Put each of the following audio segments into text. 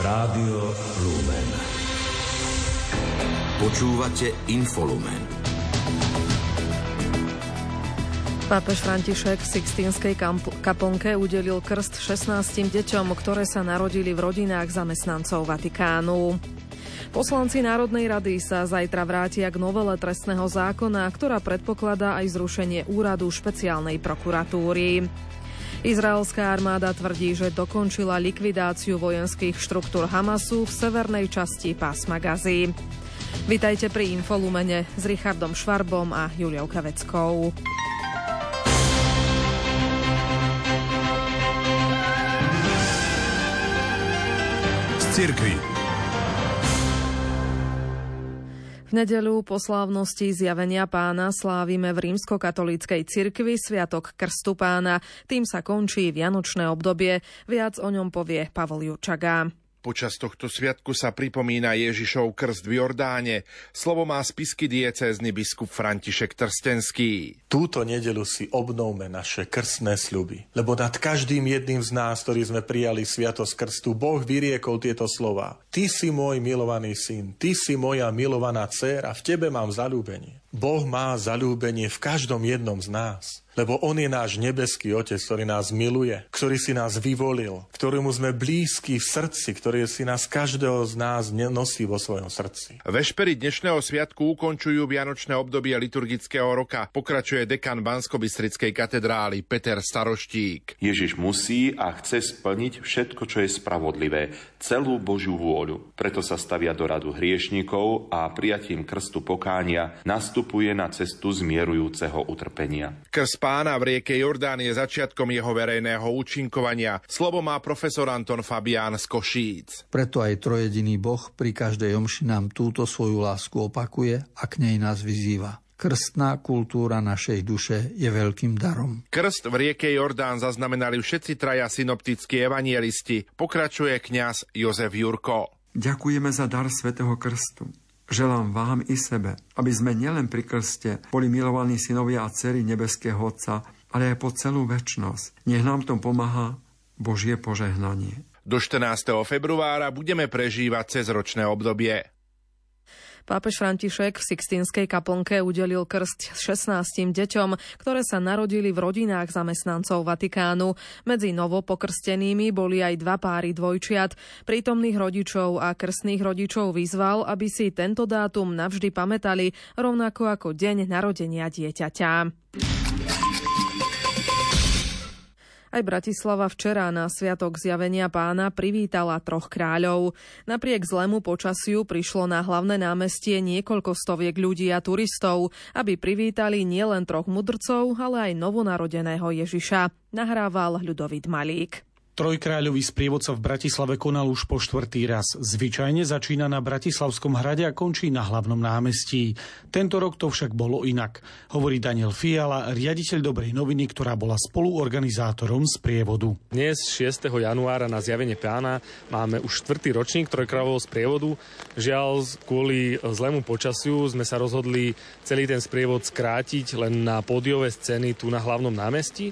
Rádio Lumen. Počúvate Infolumen. Pápež František v Sixtínskej kaplnke udelil krst 16 deťom, ktoré sa narodili v rodinách zamestnancov Vatikánu. Poslanci Národnej rady sa zajtra vrátia k novele trestného zákona, ktorá predpokladá aj zrušenie úradu špeciálnej prokuratúry. Izraelská armáda tvrdí, že dokončila likvidáciu vojenských štruktúr Hamasu v severnej časti pásma Gazy. Vitajte pri Infolumene s Richardom Švarbom a Juliou Kaveckou. Cirkvi. V nedeľu po slávnosti zjavenia pána slávime v rímskokatolíckej cirkvi Sviatok Krstu pána. Tým sa končí vianočné obdobie. Viac o ňom povie Pavol Jurčaga. Počas tohto sviatku sa pripomína Ježišov krst v Jordáne. Slovo má spisky diecézny biskup František Trstenský. Túto nedelu si obnovme naše krstné sľuby, lebo nad každým jedným z nás, ktorí sme prijali sviatosť krstu, Boh vyriekol tieto slova. Ty si môj milovaný syn, ty si moja milovaná dcéra, v tebe mám zalúbenie. Boh má zalúbenie v každom jednom z nás. Lebo On je náš nebeský Otec, ktorý nás miluje, ktorý si nás vyvolil, ktorému sme blízki v srdci, ktorý si nás každého z nás nosí vo svojom srdci. Vešpery dnešného sviatku ukončujú vianočné obdobie liturgického roka. Pokračuje dekan bansko katedrály Peter Staroštík. Ježiš musí a chce splniť všetko, čo je spravodlivé, celú Božiu vôľu. Preto sa stavia do radu hriešnikov a prijatím krstu pokánia nastupuje na cestu zmierujúceho utrpenia. Krst pána v rieke Jordán je začiatkom jeho verejného účinkovania. Slovo má profesor Anton Fabián z Košíc. Preto aj trojediný Boh pri každej omši nám túto svoju lásku opakuje a k nej nás vyzýva. Krstná kultúra našej duše je veľkým darom. Krst v rieke Jordán zaznamenali všetci traja synoptickí evanielisti. Pokračuje kňaz Jozef Jurko. Ďakujeme za dar svätého krstu. Želám vám i sebe, aby sme nielen pri krste boli milovaní synovia a dcery nebeského Otca, ale aj po celú väčnosť. Nech nám tom pomáha Božie požehnanie. Do 14. februára budeme prežívať cezročné obdobie. Pápež František v Sixtínskej kaplnke udelil krst 16 deťom, ktoré sa narodili v rodinách zamestnancov Vatikánu. Medzi novopokrstenými boli aj dva páry dvojčiat. Prítomných rodičov a krstných rodičov vyzval, aby si tento dátum navždy pamätali, rovnako ako deň narodenia dieťaťa. Aj Bratislava včera na Sviatok zjavenia pána privítala troch kráľov. Napriek zlému počasiu prišlo na hlavné námestie niekoľko stoviek ľudí a turistov, aby privítali nielen troch mudrcov, ale aj novonarodeného Ježiša. Nahrával Ľudovit Malík. Trojkráľový sprievodca v Bratislave konal už po štvrtý raz. Zvyčajne začína na Bratislavskom hrade a končí na hlavnom námestí. Tento rok to však bolo inak, hovorí Daniel Fiala, riaditeľ Dobrej noviny, ktorá bola spoluorganizátorom sprievodu. Dnes 6. januára na zjavenie pána máme už štvrtý ročník Trojkráľového sprievodu. Žiaľ, kvôli zlému počasiu sme sa rozhodli celý ten sprievod skrátiť len na pódiové scény tu na hlavnom námestí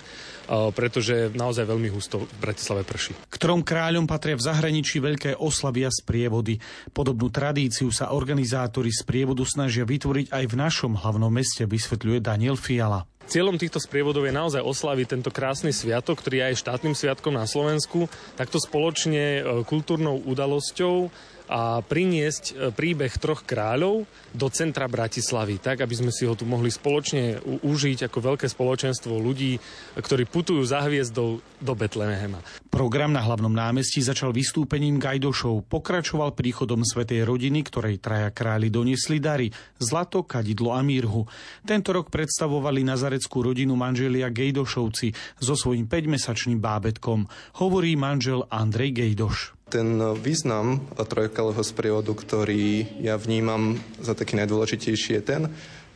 pretože naozaj veľmi husto v Bratislave prší. Ktorom kráľom patria v zahraničí veľké oslavy a sprievody. Podobnú tradíciu sa organizátori sprievodu snažia vytvoriť aj v našom hlavnom meste, vysvetľuje Daniel Fiala. Cieľom týchto sprievodov je naozaj oslaviť tento krásny sviatok, ktorý je aj štátnym sviatkom na Slovensku, takto spoločne e, kultúrnou udalosťou a priniesť e, príbeh troch kráľov do centra Bratislavy, tak aby sme si ho tu mohli spoločne užiť ako veľké spoločenstvo ľudí, ktorí putujú za hviezdou do Betlehema. Program na hlavnom námestí začal vystúpením Gajdošov, pokračoval príchodom Svetej rodiny, ktorej traja králi doniesli dary, zlato, kadidlo a mírhu. Tento rok predstavovali nazareckú rodinu manželia Gejdošovci so svojím 5-mesačným bábetkom, hovorí manžel Andrej Gejdoš. Ten význam trojkalého sprievodu, ktorý ja vnímam za taký najdôležitejší, je ten,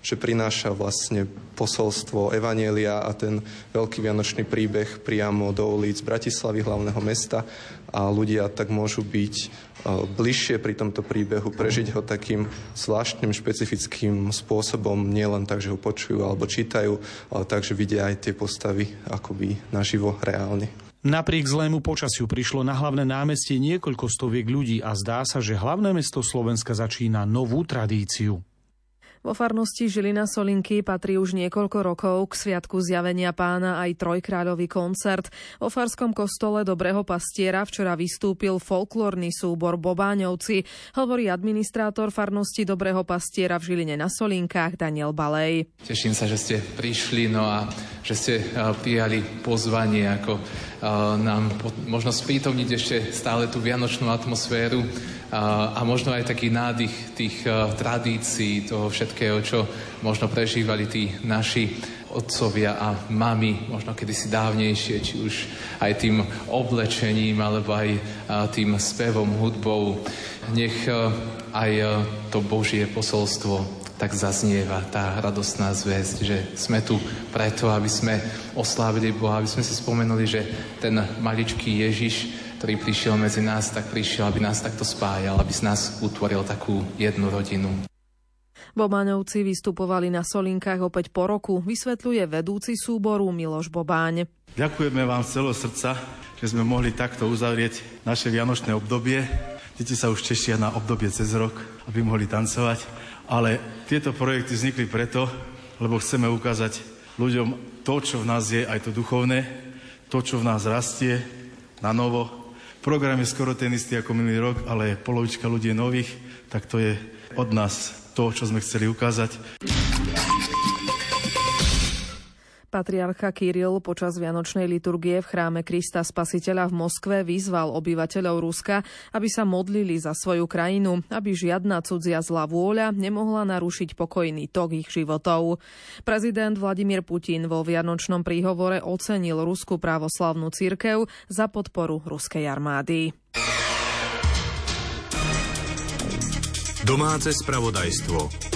že prináša vlastne posolstvo Evanielia a ten veľký vianočný príbeh priamo do ulic Bratislavy, hlavného mesta a ľudia tak môžu byť e, bližšie pri tomto príbehu, prežiť ho takým zvláštnym, špecifickým spôsobom, nielen tak, že ho počujú alebo čítajú, ale tak, že vidia aj tie postavy akoby naživo, reálne. Napriek zlému počasiu prišlo na hlavné námestie niekoľko stoviek ľudí a zdá sa, že hlavné mesto Slovenska začína novú tradíciu. Vo farnosti Žilina Solinky patrí už niekoľko rokov k Sviatku zjavenia pána aj trojkráľový koncert. Vo farskom kostole Dobrého pastiera včera vystúpil folklórny súbor Bobáňovci, hovorí administrátor farnosti Dobrého pastiera v Žiline na Solinkách Daniel Balej. Teším sa, že ste prišli no a že ste eh, prijali pozvanie, ako nám možno sprítomniť ešte stále tú vianočnú atmosféru a možno aj taký nádych tých tradícií, toho všetkého, čo možno prežívali tí naši otcovia a mami, možno kedysi dávnejšie, či už aj tým oblečením, alebo aj tým spevom, hudbou. Nech aj to Božie posolstvo tak zaznieva tá radostná zväzť, že sme tu preto, aby sme oslávili Boha, aby sme si spomenuli, že ten maličký Ježiš ktorý prišiel medzi nás, tak prišiel, aby nás takto spájal, aby z nás utvoril takú jednu rodinu. Bobáňovci vystupovali na Solinkách opäť po roku, vysvetľuje vedúci súboru Miloš Bobáň. Ďakujeme vám z celého srdca, že sme mohli takto uzavrieť naše vianočné obdobie. Deti sa už tešia na obdobie cez rok, aby mohli tancovať. Ale tieto projekty vznikli preto, lebo chceme ukázať ľuďom to, čo v nás je, aj to duchovné, to, čo v nás rastie na novo, Program je skoro ten istý ako minulý rok, ale polovička ľudí je nových, tak to je od nás to, čo sme chceli ukázať. Patriarcha Kiril počas Vianočnej liturgie v chráme Krista Spasiteľa v Moskve vyzval obyvateľov Ruska, aby sa modlili za svoju krajinu, aby žiadna cudzia zlá vôľa nemohla narušiť pokojný tok ich životov. Prezident Vladimír Putin vo Vianočnom príhovore ocenil Rusku právoslavnú církev za podporu ruskej armády. Domáce spravodajstvo.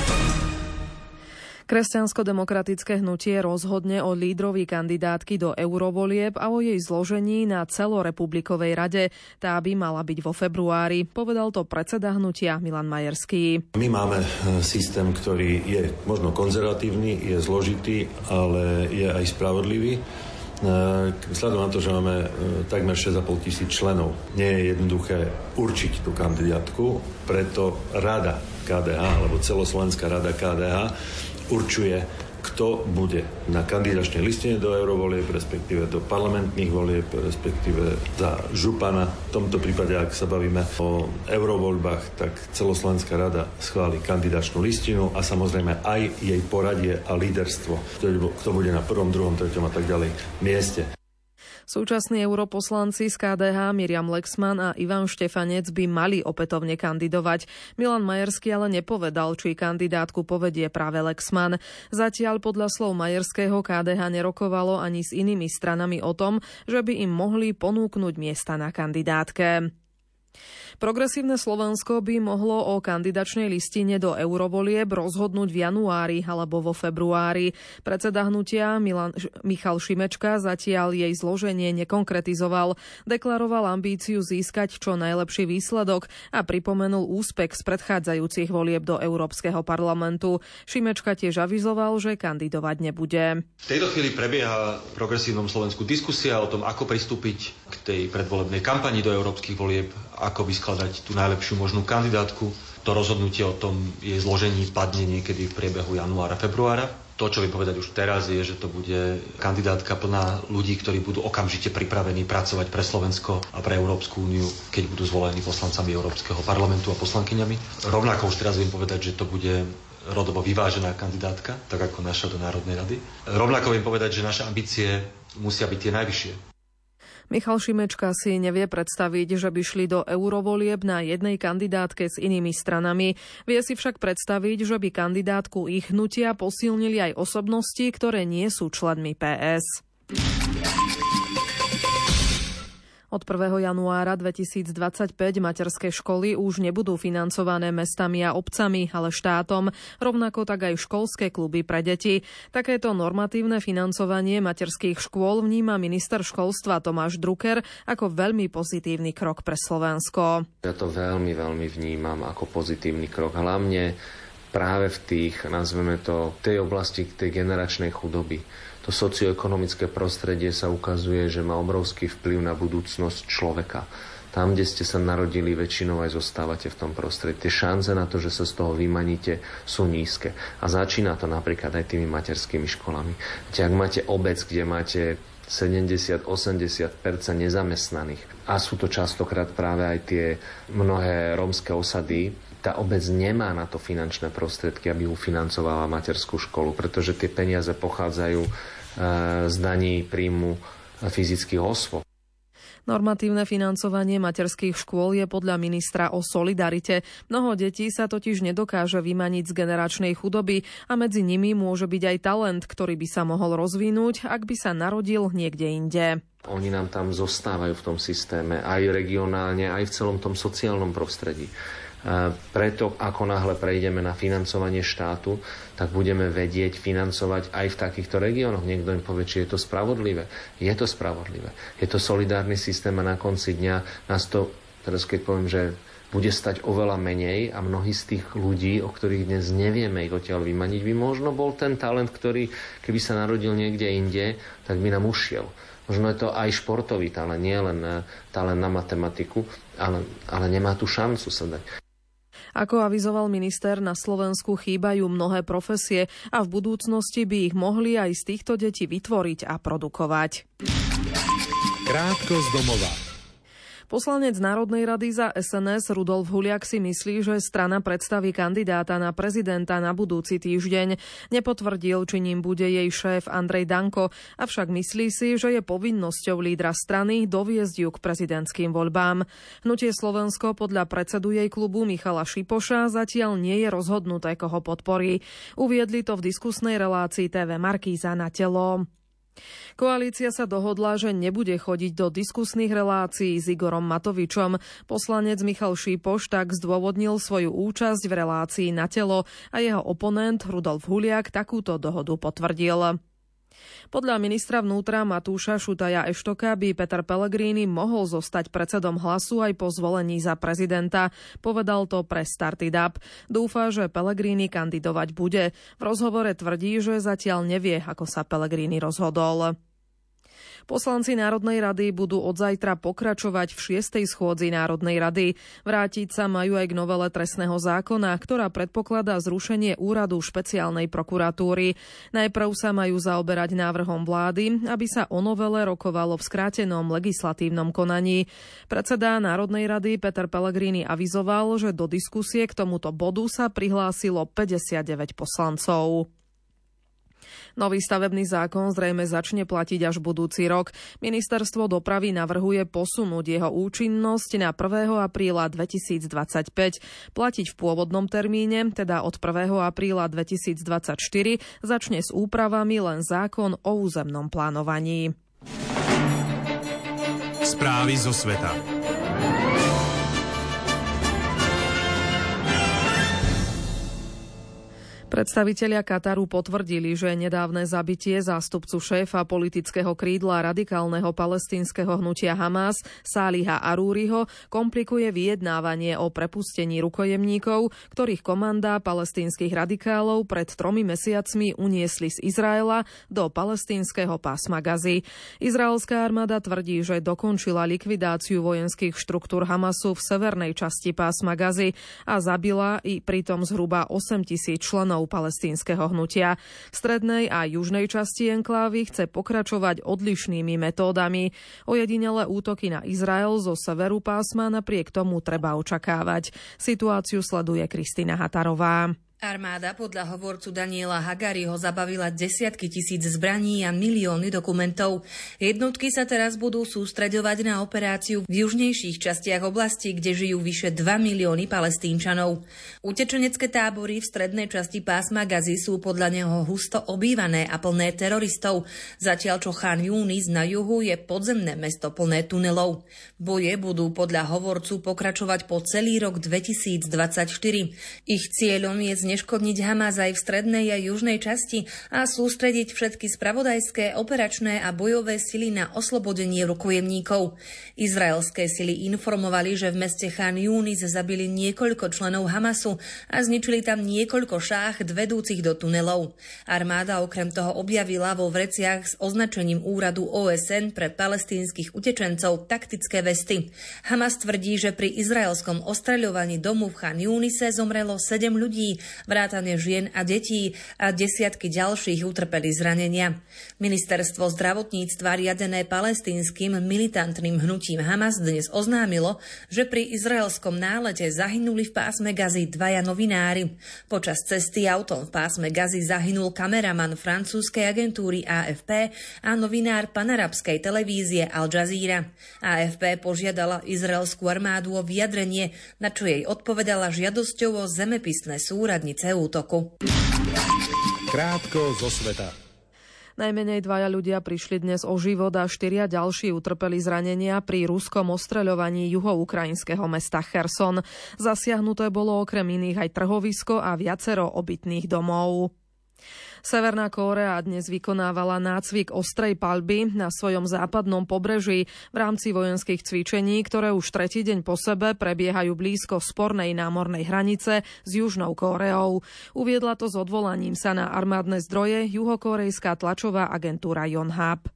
Kresťansko-demokratické hnutie rozhodne o lídrovi kandidátky do eurovolieb a o jej zložení na celorepublikovej rade. Tá by mala byť vo februári, povedal to predseda hnutia Milan Majerský. My máme e, systém, ktorý je možno konzervatívny, je zložitý, ale je aj spravodlivý. E, vzhľadom na to, že máme e, takmer 6,5 tisíc členov, nie je jednoduché určiť tú kandidátku, preto rada KDH, alebo celoslovenská rada KDH určuje, kto bude na kandidačnej listine do eurovolieb, respektíve do parlamentných volieb, respektíve za župana. V tomto prípade, ak sa bavíme o eurovoľbách, tak celoslovenská rada schváli kandidačnú listinu a samozrejme aj jej poradie a líderstvo, kto bude na prvom, druhom, treťom a tak ďalej mieste. Súčasní europoslanci z KDH Miriam Lexman a Ivan Štefanec by mali opätovne kandidovať. Milan Majerský ale nepovedal, či kandidátku povedie práve Lexman. Zatiaľ podľa slov Majerského KDH nerokovalo ani s inými stranami o tom, že by im mohli ponúknuť miesta na kandidátke. Progresívne Slovensko by mohlo o kandidačnej listine do eurovolieb rozhodnúť v januári alebo vo februári. Predseda hnutia Milan, Michal Šimečka zatiaľ jej zloženie nekonkretizoval. Deklaroval ambíciu získať čo najlepší výsledok a pripomenul úspech z predchádzajúcich volieb do Európskeho parlamentu. Šimečka tiež avizoval, že kandidovať nebude. V tejto chvíli prebieha v progresívnom Slovensku diskusia o tom, ako pristúpiť k tej predvolebnej kampani do európskych volieb, ako vyskladať tú najlepšiu možnú kandidátku. To rozhodnutie o tom jej zložení padne niekedy v priebehu januára, februára. To, čo viem povedať už teraz, je, že to bude kandidátka plná ľudí, ktorí budú okamžite pripravení pracovať pre Slovensko a pre Európsku úniu, keď budú zvolení poslancami Európskeho parlamentu a poslankyňami. Rovnako už teraz viem povedať, že to bude rodovo vyvážená kandidátka, tak ako naša do Národnej rady. Rovnako viem povedať, že naše ambície musia byť tie najvyššie. Michal Šimečka si nevie predstaviť, že by šli do eurovolieb na jednej kandidátke s inými stranami. Vie si však predstaviť, že by kandidátku ich hnutia posilnili aj osobnosti, ktoré nie sú členmi PS. Od 1. januára 2025 materské školy už nebudú financované mestami a obcami, ale štátom, rovnako tak aj školské kluby pre deti. Takéto normatívne financovanie materských škôl vníma minister školstva Tomáš Drucker ako veľmi pozitívny krok pre Slovensko. Ja to veľmi, veľmi vnímam ako pozitívny krok, hlavne práve v tých, nazveme to, tej oblasti tej generačnej chudoby to socioekonomické prostredie sa ukazuje, že má obrovský vplyv na budúcnosť človeka. Tam, kde ste sa narodili, väčšinou aj zostávate v tom prostredí. Tie šance na to, že sa z toho vymaníte, sú nízke. A začína to napríklad aj tými materskými školami. Ak máte obec, kde máte 70-80% nezamestnaných. A sú to častokrát práve aj tie mnohé rómske osady. Tá obec nemá na to finančné prostriedky, aby ufinancovala materskú školu, pretože tie peniaze pochádzajú z daní príjmu fyzických osôb. Normatívne financovanie materských škôl je podľa ministra o solidarite. Mnoho detí sa totiž nedokáže vymaniť z generačnej chudoby a medzi nimi môže byť aj talent, ktorý by sa mohol rozvinúť, ak by sa narodil niekde inde. Oni nám tam zostávajú v tom systéme, aj regionálne, aj v celom tom sociálnom prostredí. Preto, ako náhle prejdeme na financovanie štátu, tak budeme vedieť financovať aj v takýchto regiónoch. Niekto im povie, či je to spravodlivé. Je to spravodlivé. Je to solidárny systém a na konci dňa nás to, teraz keď poviem, že bude stať oveľa menej a mnohí z tých ľudí, o ktorých dnes nevieme ich odtiaľ vymaniť, by možno bol ten talent, ktorý keby sa narodil niekde inde, tak by nám ušiel. Možno je to aj športový talent, nie len eh, talent na matematiku, ale, ale nemá tu šancu sa dať. Ako avizoval minister, na Slovensku chýbajú mnohé profesie a v budúcnosti by ich mohli aj z týchto detí vytvoriť a produkovať. Krátko z domova. Poslanec Národnej rady za SNS Rudolf Huliak si myslí, že strana predstaví kandidáta na prezidenta na budúci týždeň. Nepotvrdil, či ním bude jej šéf Andrej Danko, avšak myslí si, že je povinnosťou lídra strany doviezť ju k prezidentským voľbám. Hnutie Slovensko podľa predsedu jej klubu Michala Šipoša zatiaľ nie je rozhodnuté, koho podporí. Uviedli to v diskusnej relácii TV Markíza na telo. Koalícia sa dohodla, že nebude chodiť do diskusných relácií s Igorom Matovičom. Poslanec Michal Šípoš tak zdôvodnil svoju účasť v relácii na telo a jeho oponent Rudolf Huliak takúto dohodu potvrdil. Podľa ministra vnútra Matúša Šutaja Eštoka by Peter Pellegrini mohol zostať predsedom hlasu aj po zvolení za prezidenta. Povedal to pre Started Up. Dúfa, že Pellegrini kandidovať bude. V rozhovore tvrdí, že zatiaľ nevie, ako sa Pellegrini rozhodol. Poslanci Národnej rady budú od zajtra pokračovať v šiestej schôdzi Národnej rady. Vrátiť sa majú aj k novele trestného zákona, ktorá predpokladá zrušenie úradu špeciálnej prokuratúry. Najprv sa majú zaoberať návrhom vlády, aby sa o novele rokovalo v skrátenom legislatívnom konaní. Predseda Národnej rady Peter Pellegrini avizoval, že do diskusie k tomuto bodu sa prihlásilo 59 poslancov. Nový stavebný zákon zrejme začne platiť až budúci rok. Ministerstvo dopravy navrhuje posunúť jeho účinnosť na 1. apríla 2025. Platiť v pôvodnom termíne, teda od 1. apríla 2024, začne s úpravami len zákon o územnom plánovaní. Správy zo sveta. Predstavitelia Kataru potvrdili, že nedávne zabitie zástupcu šéfa politického krídla radikálneho palestínskeho hnutia Hamas Sáliha Arúriho komplikuje vyjednávanie o prepustení rukojemníkov, ktorých komanda palestínskych radikálov pred tromi mesiacmi uniesli z Izraela do palestínskeho pásma Gazy. Izraelská armáda tvrdí, že dokončila likvidáciu vojenských štruktúr Hamasu v severnej časti pásma Gazy a zabila i pritom zhruba 8 tisíc členov členov palestínskeho hnutia. V strednej a južnej časti enklávy chce pokračovať odlišnými metódami. Ojedinele útoky na Izrael zo severu pásma napriek tomu treba očakávať. Situáciu sleduje Kristýna Hatarová. Armáda podľa hovorcu Daniela Hagariho zabavila desiatky tisíc zbraní a milióny dokumentov. Jednotky sa teraz budú sústreďovať na operáciu v južnejších častiach oblasti, kde žijú vyše 2 milióny palestínčanov. Utečenecké tábory v strednej časti pásma Gazy sú podľa neho husto obývané a plné teroristov, zatiaľ čo Chan Yunis na juhu je podzemné mesto plné tunelov. Boje budú podľa hovorcu pokračovať po celý rok 2024. Ich cieľom je zneškodniť Hamas aj v strednej a južnej časti a sústrediť všetky spravodajské, operačné a bojové sily na oslobodenie rukojemníkov. Izraelské sily informovali, že v meste Khan Yunis zabili niekoľko členov Hamasu a zničili tam niekoľko šách vedúcich do tunelov. Armáda okrem toho objavila vo vreciach s označením úradu OSN pre palestínskych utečencov taktické vesty. Hamas tvrdí, že pri izraelskom ostreľovaní domu v Khan Yunise zomrelo 7 ľudí, vrátane žien a detí a desiatky ďalších utrpeli zranenia. Ministerstvo zdravotníctva riadené palestínskym militantným hnutím Hamas dnes oznámilo, že pri izraelskom nálete zahynuli v pásme Gazy dvaja novinári. Počas cesty autom v pásme Gazy zahynul kameraman francúzskej agentúry AFP a novinár panarabskej televízie Al Jazeera. AFP požiadala izraelskú armádu o vyjadrenie, na čo jej odpovedala žiadosťou o zemepisné súradnice útoku. Krátko zo sveta. Najmenej dvaja ľudia prišli dnes o život a štyria ďalší utrpeli zranenia pri ruskom ostreľovaní juhoukrajinského mesta Cherson. Zasiahnuté bolo okrem iných aj trhovisko a viacero obytných domov. Severná Kórea dnes vykonávala nácvik ostrej palby na svojom západnom pobreží v rámci vojenských cvičení, ktoré už tretí deň po sebe prebiehajú blízko spornej námornej hranice s Južnou Kóreou. Uviedla to s odvolaním sa na armádne zdroje juhokorejská tlačová agentúra Yonhap.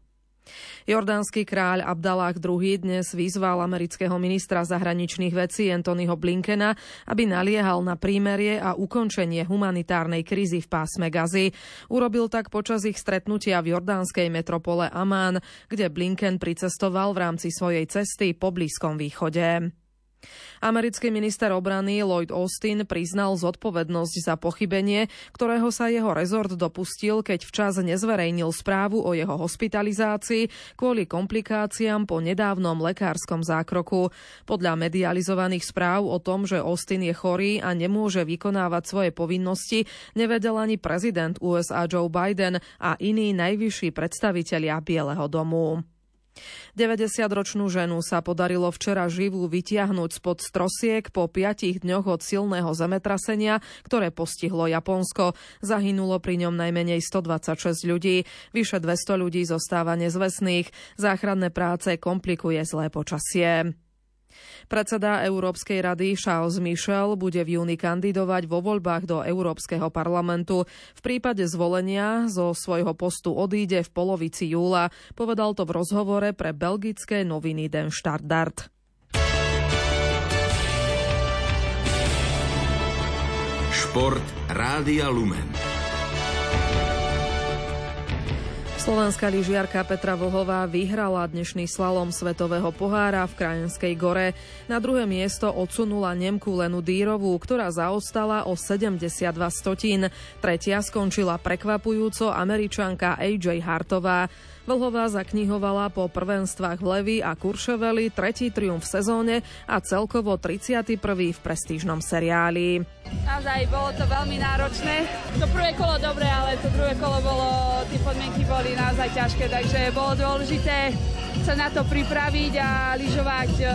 Jordánsky kráľ Abdalách II dnes vyzval amerického ministra zahraničných vecí Antonyho Blinkena, aby naliehal na prímerie a ukončenie humanitárnej krízy v pásme Gazy. Urobil tak počas ich stretnutia v jordánskej metropole Amán, kde Blinken pricestoval v rámci svojej cesty po Blízkom východe. Americký minister obrany Lloyd Austin priznal zodpovednosť za pochybenie, ktorého sa jeho rezort dopustil, keď včas nezverejnil správu o jeho hospitalizácii kvôli komplikáciám po nedávnom lekárskom zákroku. Podľa medializovaných správ o tom, že Austin je chorý a nemôže vykonávať svoje povinnosti, nevedel ani prezident USA Joe Biden a iní najvyšší predstavitelia Bieleho domu. 90-ročnú ženu sa podarilo včera živú vytiahnuť spod strosiek po piatich dňoch od silného zemetrasenia, ktoré postihlo Japonsko. Zahynulo pri ňom najmenej 126 ľudí. Vyše 200 ľudí zostáva nezvestných. Záchranné práce komplikuje zlé počasie. Predseda Európskej rady Charles Michel bude v júni kandidovať vo voľbách do Európskeho parlamentu. V prípade zvolenia zo svojho postu odíde v polovici júla. Povedal to v rozhovore pre belgické noviny Den Standard. Šport Rádia Lumen. Slovenská lyžiarka Petra Vlhová vyhrala dnešný slalom Svetového pohára v Krajenskej gore. Na druhé miesto odsunula Nemku Lenu Dýrovú, ktorá zaostala o 72 stotín. Tretia skončila prekvapujúco Američanka AJ Hartová. Vlhová zaknihovala po prvenstvách v a Kurševeli tretí triumf v sezóne a celkovo 31. v prestížnom seriáli. Naozaj bolo to veľmi náročné. To prvé kolo dobre, ale to druhé kolo bolo, tie podmienky boli naozaj ťažké, takže bolo dôležité sa na to pripraviť a lyžovať uh,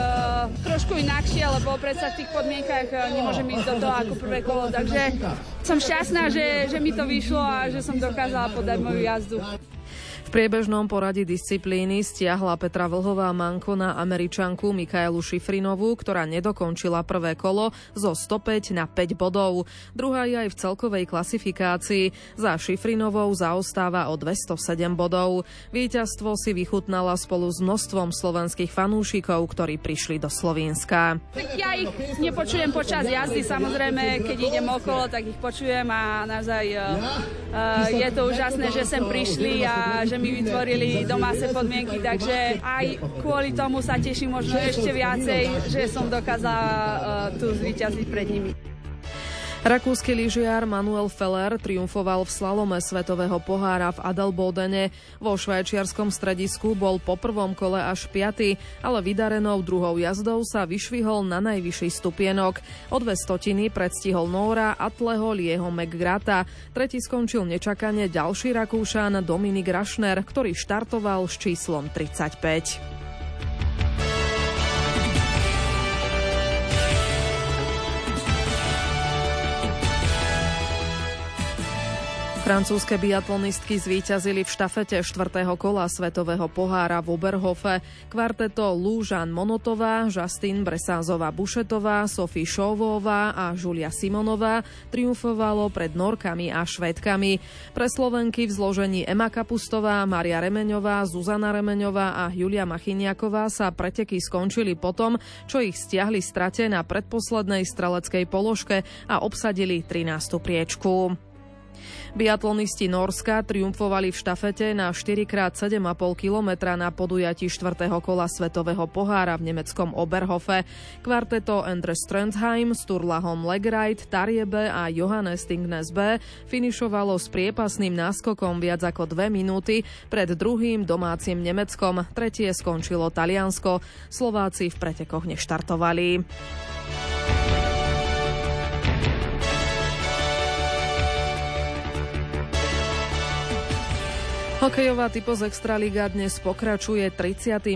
trošku inakšie, lebo predsa v tých podmienkach uh, nemôžem ísť do toho ako prvé kolo, takže som šťastná, že, že mi to vyšlo a že som dokázala podať moju jazdu priebežnom poradí disciplíny stiahla Petra Vlhová manko na američanku Mikaelu Šifrinovú, ktorá nedokončila prvé kolo zo 105 na 5 bodov. Druhá je aj v celkovej klasifikácii. Za Šifrinovou zaostáva o 207 bodov. Víťazstvo si vychutnala spolu s množstvom slovenských fanúšikov, ktorí prišli do Slovenska. Ja ich nepočujem počas jazdy, samozrejme, keď idem okolo, tak ich počujem a naozaj uh, je to úžasné, že sem prišli a že mi vytvorili domáce podmienky, takže aj kvôli tomu sa teším možno ešte viacej, že som dokázala uh, tu zvíťaziť pred nimi. Rakúsky lyžiar Manuel Feller triumfoval v slalome Svetového pohára v Adelbodene. Vo švajčiarskom stredisku bol po prvom kole až piaty, ale vydarenou druhou jazdou sa vyšvihol na najvyšší stupienok. O dve stotiny predstihol Nóra Atleho Lieho McGrata. Tretí skončil nečakane ďalší Rakúšan Dominik Rašner, ktorý štartoval s číslom 35. Francúzske biatlonistky zvíťazili v štafete 4. kola Svetového pohára v Oberhofe. Kvarteto Lúžan Monotová, Justin Bresázová Bušetová, Sofie Šovová a Žulia Simonová triumfovalo pred Norkami a Švedkami. Pre Slovenky v zložení Ema Kapustová, Maria Remeňová, Zuzana Remeňová a Julia Machiniaková sa preteky skončili potom, čo ich stiahli strate na predposlednej streleckej položke a obsadili 13. priečku. Biatlonisti Norska triumfovali v štafete na 4x7,5 kilometra na podujatí 4. kola Svetového pohára v nemeckom Oberhofe. Kvarteto Endre Strandheim, Sturlahom Legreit, Tariebe a Johannes Stingnes B finišovalo s priepasným náskokom viac ako dve minúty pred druhým domácim Nemeckom. Tretie skončilo Taliansko. Slováci v pretekoch neštartovali. Hokejová typo z Extraliga dnes pokračuje 34.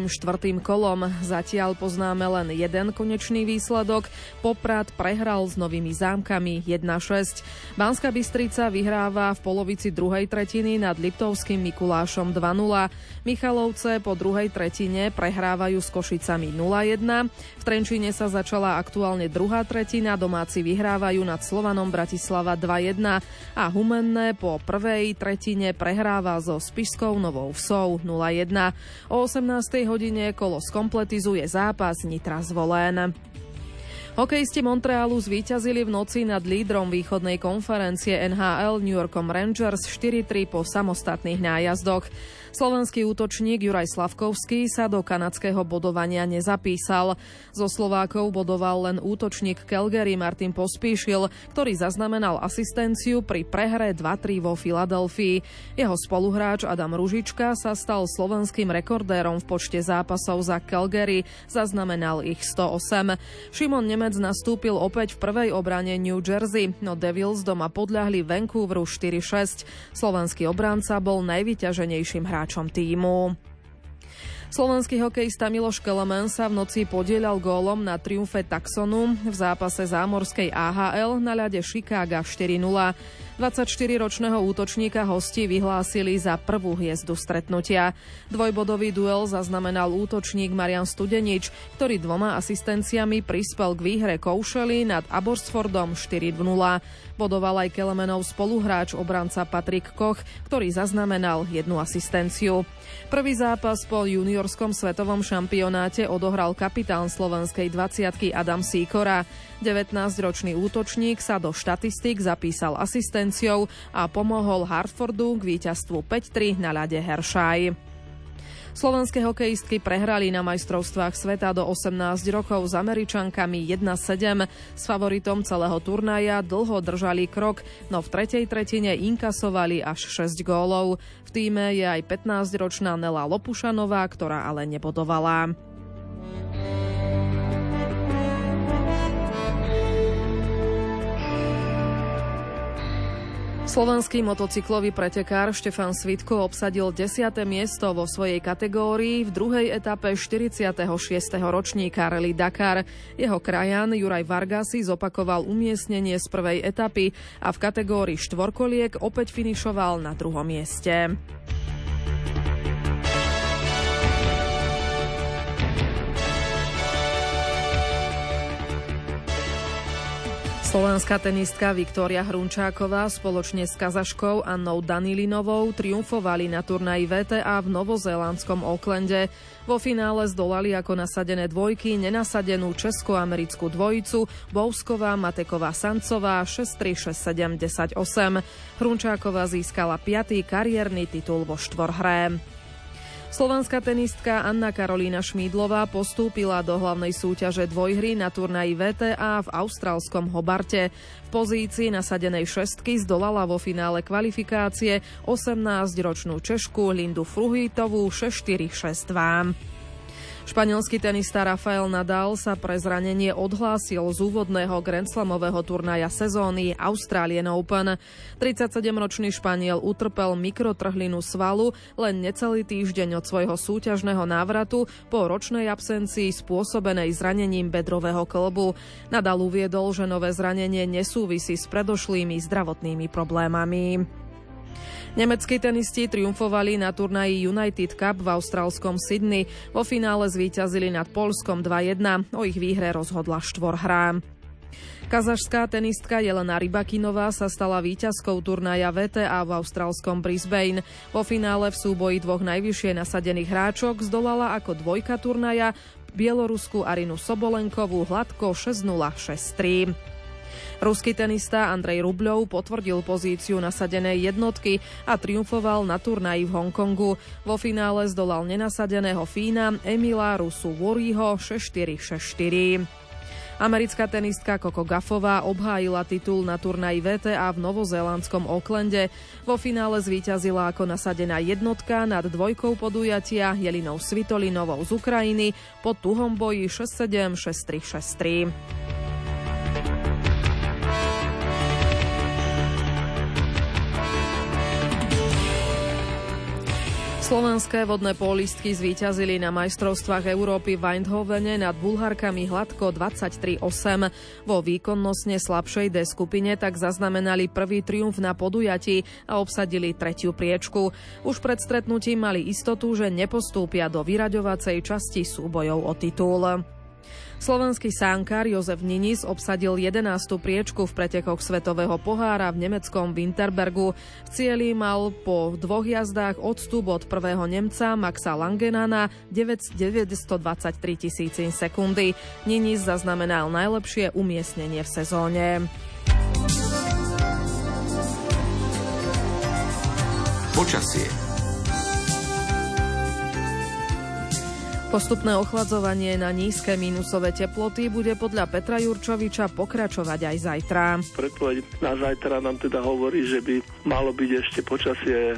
kolom. Zatiaľ poznáme len jeden konečný výsledok. Poprad prehral s novými zámkami 1-6. Banská Bystrica vyhráva v polovici druhej tretiny nad Liptovským Mikulášom 2-0. Michalovce po druhej tretine prehrávajú s Košicami 0-1. V Trenčine sa začala aktuálne druhá tretina. Domáci vyhrávajú nad Slovanom Bratislava 2-1 a Humenné po prvej tretine prehráva zo Spišskou Novou Vsou 0-1. O 18. hodine kolo skompletizuje zápas Nitra zvolen. Hokejisti Montrealu zvíťazili v noci nad lídrom východnej konferencie NHL New Yorkom Rangers 4-3 po samostatných nájazdoch. Slovenský útočník Juraj Slavkovský sa do kanadského bodovania nezapísal. Zo Slovákov bodoval len útočník Calgary Martin Pospíšil, ktorý zaznamenal asistenciu pri prehre 2-3 vo Filadelfii. Jeho spoluhráč Adam Ružička sa stal slovenským rekordérom v počte zápasov za Calgary, zaznamenal ich 108. Šimon Nemec nastúpil opäť v prvej obrane New Jersey, no Devils doma podľahli Vancouveru 4-6. Slovenský obranca bol najvyťaženejším hráčom hráčom týmu. Slovenský hokejista Miloš Kelemen sa v noci podielal gólom na triumfe Taxonu v zápase zámorskej AHL na ľade Chicago 4-0. 24-ročného útočníka hosti vyhlásili za prvú hviezdu stretnutia. Dvojbodový duel zaznamenal útočník Marian Studenič, ktorý dvoma asistenciami prispel k výhre Koušely nad Aborsfordom 4-0. Bodoval aj Kelemenov spoluhráč obranca Patrik Koch, ktorý zaznamenal jednu asistenciu. Prvý zápas po juniorskom svetovom šampionáte odohral kapitán slovenskej 20 Adam Sýkora. 19-ročný útočník sa do štatistik zapísal asistenciou a pomohol Hartfordu k víťazstvu 5-3 na ľade Hershaj. Slovenské hokejistky prehrali na majstrovstvách sveta do 18 rokov s Američankami 1-7. S favoritom celého turnaja dlho držali krok, no v tretej tretine inkasovali až 6 gólov. V týme je aj 15-ročná Nela Lopušanová, ktorá ale nebodovala. Slovenský motocyklový pretekár Štefan Svitko obsadil 10. miesto vo svojej kategórii v druhej etape 46. ročníka Rally Dakar. Jeho krajan Juraj Varga si zopakoval umiestnenie z prvej etapy a v kategórii štvorkoliek opäť finišoval na druhom mieste. Slovenská tenistka Viktória Hrunčáková spoločne s kazaškou Annou Danilinovou triumfovali na turnaji VTA v novozélandskom Oaklande. Vo finále zdolali ako nasadené dvojky nenasadenú česko-americkú dvojicu Bousková Mateková Sancová 6-3, 6-7, 10-8. Hrunčáková získala piatý kariérny titul vo štvorhre. Slovenská tenistka Anna Karolína Šmídlová postúpila do hlavnej súťaže dvojhry na turnaji VTA v austrálskom Hobarte. V pozícii nasadenej šestky zdolala vo finále kvalifikácie 18-ročnú Češku Lindu Fruhitovú 6-4-6-2. Španielský tenista Rafael Nadal sa pre zranenie odhlásil z úvodného grandslamového turnaja sezóny Australian Open. 37-ročný Španiel utrpel mikrotrhlinu svalu len necelý týždeň od svojho súťažného návratu po ročnej absencii spôsobenej zranením bedrového klbu. Nadal uviedol, že nové zranenie nesúvisí s predošlými zdravotnými problémami. Nemeckí tenisti triumfovali na turnaji United Cup v austrálskom Sydney. Vo finále zvíťazili nad Polskom 2-1. O ich výhre rozhodla štvorhrá. Kazašská tenistka Jelena Rybakinová sa stala víťazkou turnaja VTA v austrálskom Brisbane. Vo finále v súboji dvoch najvyššie nasadených hráčok zdolala ako dvojka turnaja Bielorusku Arinu Sobolenkovú hladko 6-0-6-3. Ruský tenista Andrej Rubľov potvrdil pozíciu nasadenej jednotky a triumfoval na turnaji v Hongkongu. Vo finále zdolal nenasadeného Fína Emila Rusu Woriho 6-4-6-4. Americká tenistka Coco Gaffová obhájila titul na turnaji VTA v novozélandskom Oaklande. Vo finále zvíťazila ako nasadená jednotka nad dvojkou podujatia Jelinou Svitolinovou z Ukrajiny po tuhom boji 6-7, 6-3, 6-3. Slovenské vodné polistky zvíťazili na majstrovstvách Európy v Eindhovene nad Bulharkami hladko 23-8. Vo výkonnostne slabšej D skupine tak zaznamenali prvý triumf na podujatí a obsadili tretiu priečku. Už pred stretnutím mali istotu, že nepostúpia do vyraďovacej časti súbojov o titul. Slovenský sánkar Jozef Ninis obsadil 11. priečku v pretekoch Svetového pohára v nemeckom Winterbergu. V cieli mal po dvoch jazdách odstup od prvého Nemca Maxa Langenana 923 tisíc sekundy. Ninis zaznamenal najlepšie umiestnenie v sezóne. Počasie Postupné ochladzovanie na nízke mínusové teploty bude podľa Petra Jurčoviča pokračovať aj zajtra. Predpoveď na zajtra nám teda hovorí, že by malo byť ešte počasie e,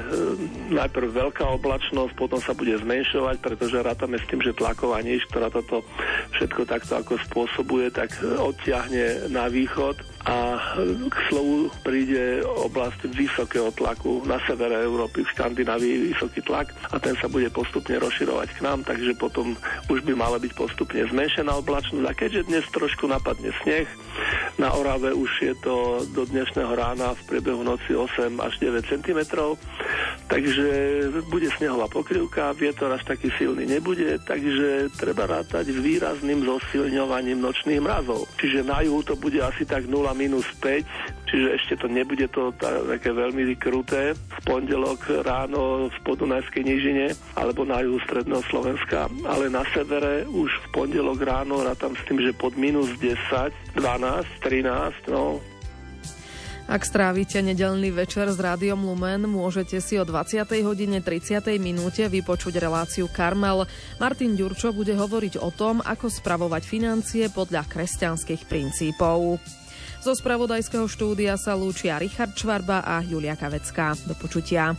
najprv veľká oblačnosť, potom sa bude zmenšovať, pretože rátame s tým, že tlaková níž, ktorá toto všetko takto ako spôsobuje, tak odtiahne na východ a k slovu príde oblasť vysokého tlaku na severe Európy, v Skandinávii vysoký tlak a ten sa bude postupne rozširovať k nám, takže potom už by mala byť postupne zmenšená oblačnosť. A keďže dnes trošku napadne sneh, na Orave už je to do dnešného rána v priebehu noci 8 až 9 cm, takže bude snehová pokrývka, vietor až taký silný nebude, takže treba rátať s výrazným zosilňovaním nočných mrazov. Čiže na juhu to bude asi tak 0 minus 5, čiže ešte to nebude to také veľmi kruté. V pondelok ráno v Podunajskej nížine alebo na juhu stredného Slovenska, ale na severe už v pondelok ráno rátam s tým, že pod minus 10, 12, 13, no ak strávite nedelný večer s Rádiom Lumen, môžete si o 20. hodine 30. minúte vypočuť reláciu Karmel. Martin Ďurčo bude hovoriť o tom, ako spravovať financie podľa kresťanských princípov. Zo spravodajského štúdia sa lúčia Richard Čvarba a Julia Kavecká. Do počutia.